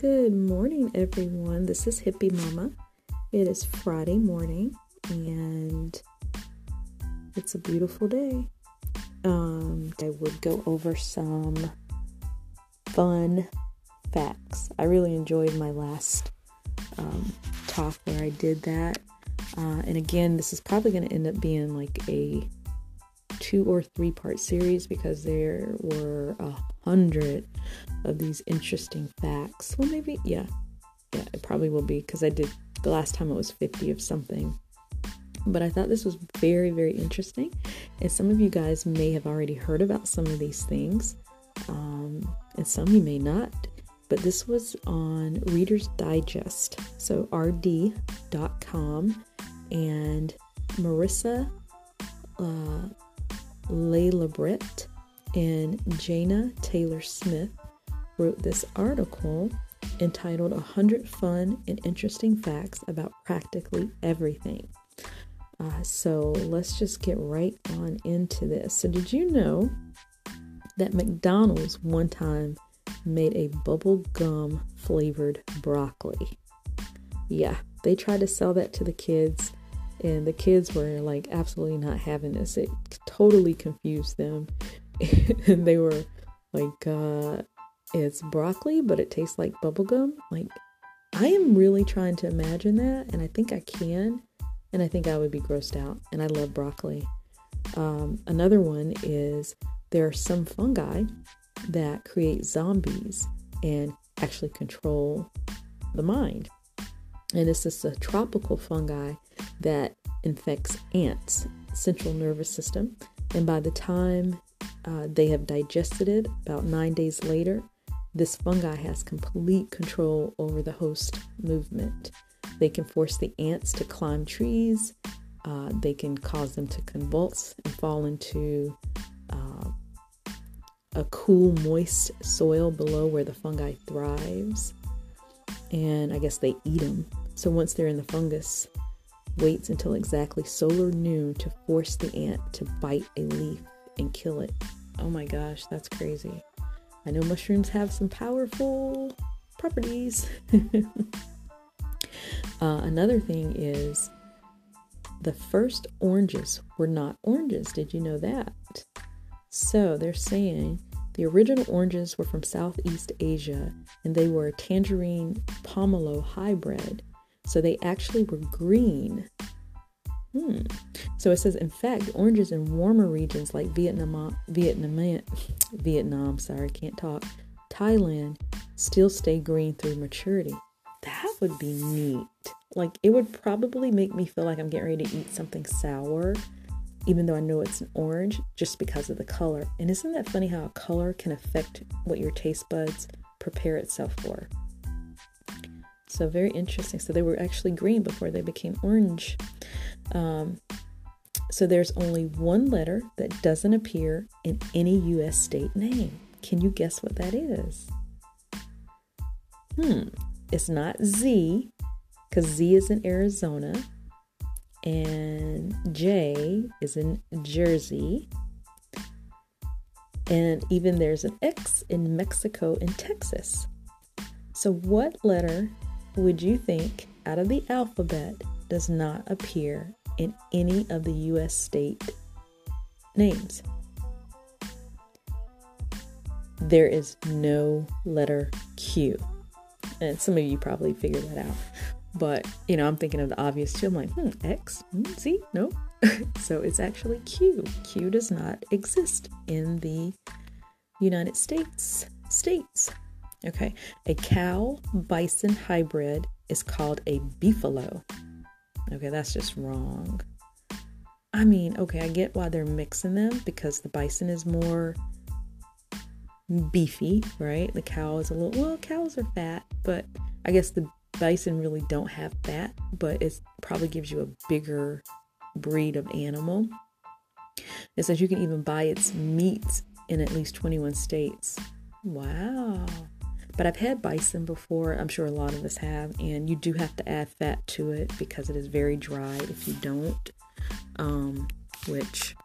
Good morning, everyone. This is Hippie Mama. It is Friday morning and it's a beautiful day. Um, I would go over some fun facts. I really enjoyed my last um, talk where I did that. Uh, and again, this is probably going to end up being like a two or three part series because there were a hundred of these interesting facts. Well, maybe, yeah, yeah, it probably will be because I did the last time it was 50 of something. But I thought this was very, very interesting. And some of you guys may have already heard about some of these things, um, and some you may not. But this was on Reader's Digest, so rd.com, and Marissa uh, Laliberte and Jana Taylor Smith wrote this article entitled 100 Fun and Interesting Facts About Practically Everything. Uh, so let's just get right on into this. So, did you know that McDonald's one time made a bubble gum flavored broccoli? Yeah, they tried to sell that to the kids and the kids were like absolutely not having this it totally confused them and they were like uh it's broccoli but it tastes like bubblegum like i am really trying to imagine that and i think i can and i think i would be grossed out and i love broccoli. Um, another one is there are some fungi that create zombies and actually control the mind. And this is a tropical fungi that infects ants' central nervous system. And by the time uh, they have digested it, about nine days later, this fungi has complete control over the host movement. They can force the ants to climb trees. Uh, they can cause them to convulse and fall into uh, a cool, moist soil below where the fungi thrives. And I guess they eat them. So once they're in the fungus, waits until exactly solar noon to force the ant to bite a leaf and kill it. Oh my gosh, that's crazy. I know mushrooms have some powerful properties. uh, another thing is the first oranges were not oranges. Did you know that? So they're saying the original oranges were from Southeast Asia and they were a tangerine pomelo hybrid so they actually were green. Hmm. So it says, in fact, oranges in warmer regions like Vietnam, Vietnam, Vietnam, sorry, can't talk, Thailand, still stay green through maturity. That would be neat. Like it would probably make me feel like I'm getting ready to eat something sour, even though I know it's an orange, just because of the color. And isn't that funny how a color can affect what your taste buds prepare itself for? So very interesting. So they were actually green before they became orange. Um, so there's only one letter that doesn't appear in any U.S. state name. Can you guess what that is? Hmm. It's not Z, because Z is in Arizona, and J is in Jersey. And even there's an X in Mexico and Texas. So, what letter would you think out of the alphabet does not appear in any of the US state names? There is no letter Q. And some of you probably figured that out. But, you know, I'm thinking of the obvious too. I'm like, hmm, X, hmm, Z, no. so it's actually Q. Q does not exist in the United States. States. Okay, a cow bison hybrid is called a beefalo. Okay, that's just wrong. I mean, okay, I get why they're mixing them because the bison is more beefy, right? The cow is a little, well, cows are fat, but I guess the bison really don't have fat, but it probably gives you a bigger breed of animal. It says you can even buy its meat in at least 21 states. Wow. But I've had bison before, I'm sure a lot of us have, and you do have to add fat to it because it is very dry if you don't. Um, which,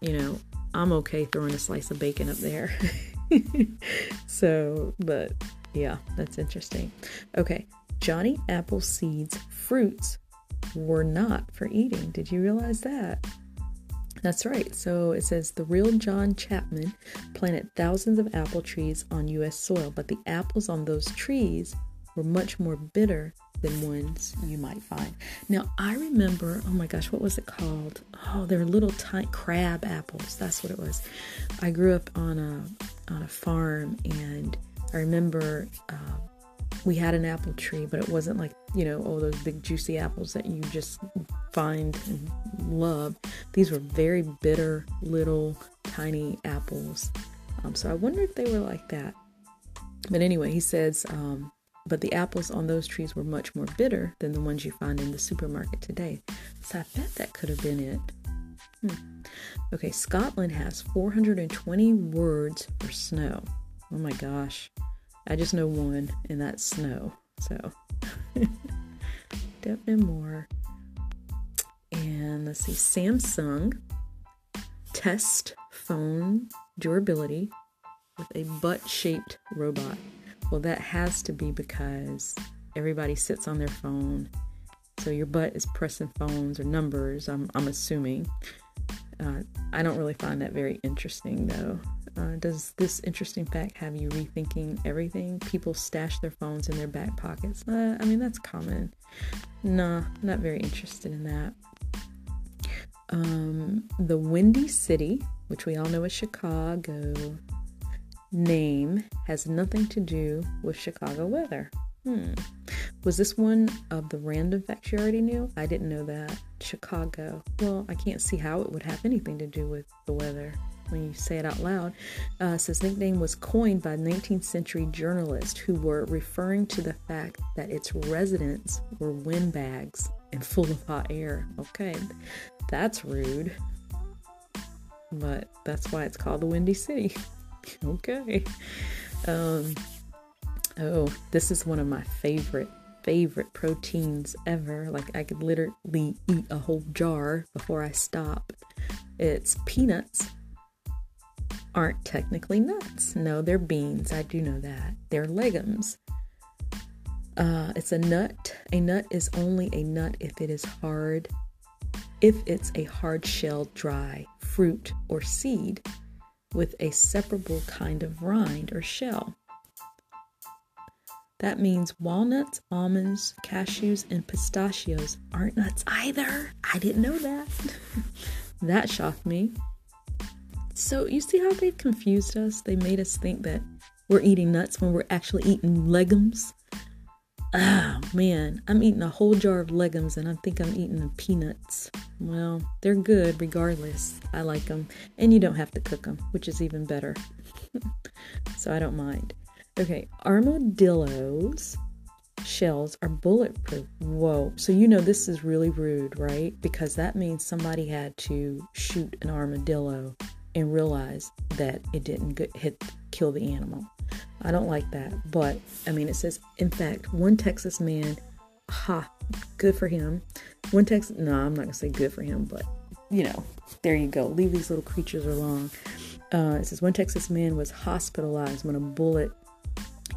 you know, I'm okay throwing a slice of bacon up there. so, but Yeah, that's interesting. Okay, Johnny Appleseed's fruits were not for eating. Did you realize that? That's right. So it says the real John Chapman planted thousands of apple trees on U.S. soil, but the apples on those trees were much more bitter than ones you might find. Now, I remember, oh my gosh, what was it called? Oh, they're little tiny crab apples. That's what it was. I grew up on a on a farm, and I remember uh, we had an apple tree, but it wasn't like you know, all those big juicy apples that you just find and love. These were very bitter little tiny apples. Um, so I wonder if they were like that. But anyway, he says um, but the apples on those trees were much more bitter than the ones you find in the supermarket today. So I bet that could have been it. Hmm. Okay, Scotland has 420 words for snow. Oh my gosh. I just know one, and that's snow. So, definitely more. And let's see, Samsung test phone durability with a butt shaped robot. Well, that has to be because everybody sits on their phone. So your butt is pressing phones or numbers, I'm, I'm assuming. Uh, I don't really find that very interesting though. Uh, does this interesting fact have you rethinking everything? People stash their phones in their back pockets. Uh, I mean, that's common. Nah, not very interested in that. Um, the Windy City, which we all know as Chicago, name has nothing to do with Chicago weather. Hmm. Was this one of the random facts you already knew? I didn't know that. Chicago. Well, I can't see how it would have anything to do with the weather when you say it out loud. Uh, says nickname was coined by 19th century journalists who were referring to the fact that its residents were windbags and full of hot air. Okay, that's rude. But that's why it's called the Windy City. okay. Um, oh, this is one of my favorite favorite proteins ever. Like I could literally eat a whole jar before I stop. It's peanuts. Aren't technically nuts. No, they're beans. I do know that. They're legumes. Uh, it's a nut. A nut is only a nut if it is hard, if it's a hard shelled dry fruit or seed with a separable kind of rind or shell. That means walnuts, almonds, cashews, and pistachios aren't nuts either. I didn't know that. that shocked me. So, you see how they've confused us? They made us think that we're eating nuts when we're actually eating legumes. Ah, man, I'm eating a whole jar of legumes and I think I'm eating the peanuts. Well, they're good regardless. I like them. And you don't have to cook them, which is even better. so I don't mind. Okay, armadillos shells are bulletproof. Whoa. So you know this is really rude, right? Because that means somebody had to shoot an armadillo and realize that it didn't get, hit kill the animal. I don't like that. But I mean, it says, in fact, one Texas man, ha, good for him. One Texas, no, I'm not gonna say good for him, but you know, there you go. Leave these little creatures alone. Uh, it says one Texas man was hospitalized when a bullet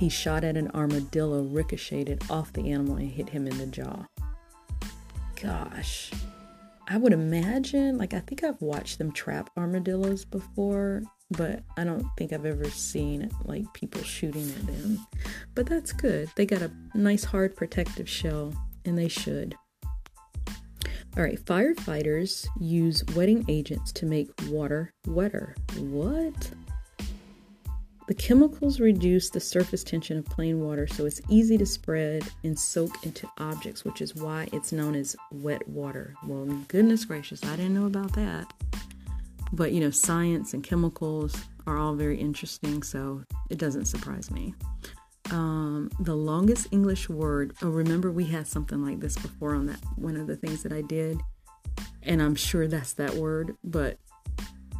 he shot at an armadillo ricocheted off the animal and hit him in the jaw. Gosh, I would imagine, like, I think I've watched them trap armadillos before, but I don't think I've ever seen like people shooting at them. But that's good. They got a nice hard protective shell and they should. All right, firefighters use wetting agents to make water wetter. What? The chemicals reduce the surface tension of plain water so it's easy to spread and soak into objects, which is why it's known as wet water. Well, goodness gracious, I didn't know about that. But you know, science and chemicals are all very interesting, so it doesn't surprise me. Um, the longest English word. Oh, remember we had something like this before on that one of the things that I did, and I'm sure that's that word. But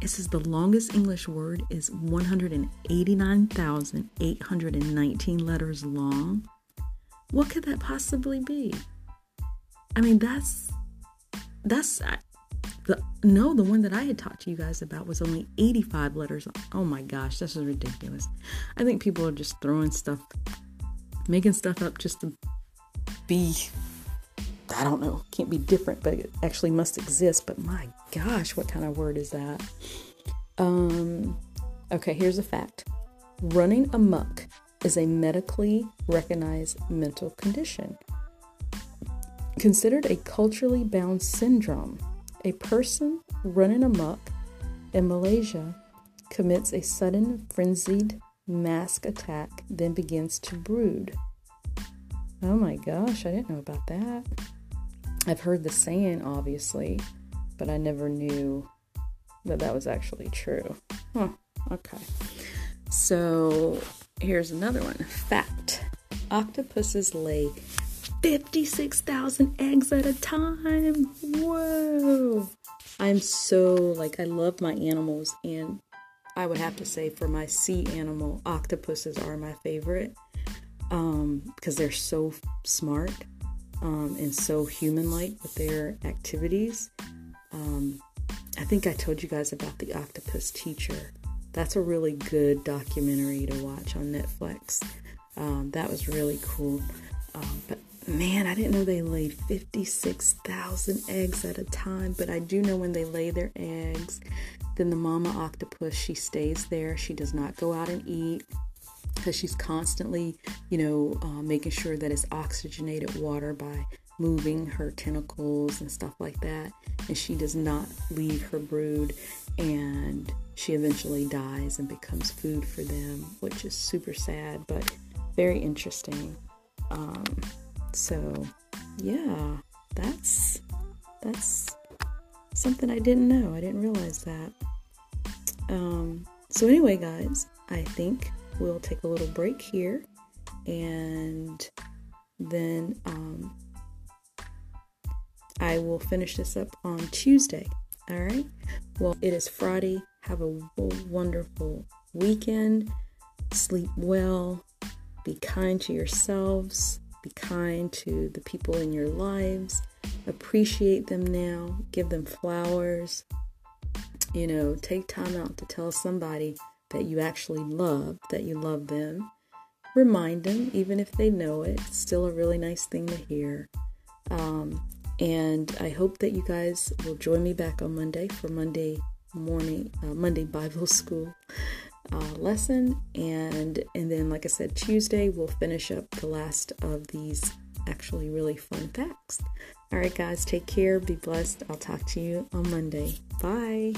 it says the longest English word is 189,819 letters long. What could that possibly be? I mean, that's that's the no, the one that I had talked to you guys about was only 85 letters. Oh my gosh, this is ridiculous. I think people are just throwing stuff, making stuff up just to be I don't know, can't be different, but it actually must exist. But my gosh, what kind of word is that? Um, okay, here's a fact running amuck is a medically recognized mental condition. Considered a culturally bound syndrome, a person running amuck in Malaysia commits a sudden frenzied mask attack, then begins to brood. Oh my gosh, I didn't know about that. I've heard the saying, obviously, but I never knew that that was actually true. Huh, okay. So here's another one fact octopuses lay 56,000 eggs at a time. Whoa. I'm so, like, I love my animals, and I would have to say for my sea animal, octopuses are my favorite um, because they're so smart um, and so human like with their activities. Um, I think I told you guys about the octopus teacher. That's a really good documentary to watch on Netflix. Um, that was really cool. Um, but man, I didn't know they laid 56,000 eggs at a time. But I do know when they lay their eggs, then the mama octopus, she stays there. She does not go out and eat because she's constantly, you know, uh, making sure that it's oxygenated water by moving her tentacles and stuff like that. And she does not leave her brood, and she eventually dies and becomes food for them, which is super sad, but very interesting. Um, so, yeah, that's that's something I didn't know. I didn't realize that. Um, so anyway, guys, I think we'll take a little break here and then um, I will finish this up on Tuesday. All right. Well, it is Friday. Have a wonderful weekend. Sleep well. Be kind to yourselves. Be kind to the people in your lives. Appreciate them now. Give them flowers. You know, take time out to tell somebody that you actually love, that you love them. Remind them, even if they know it, it's still a really nice thing to hear. Um, and I hope that you guys will join me back on Monday for Monday morning, uh, Monday Bible School uh, lesson. And, and then, like I said, Tuesday we'll finish up the last of these actually really fun facts. All right, guys, take care. Be blessed. I'll talk to you on Monday. Bye.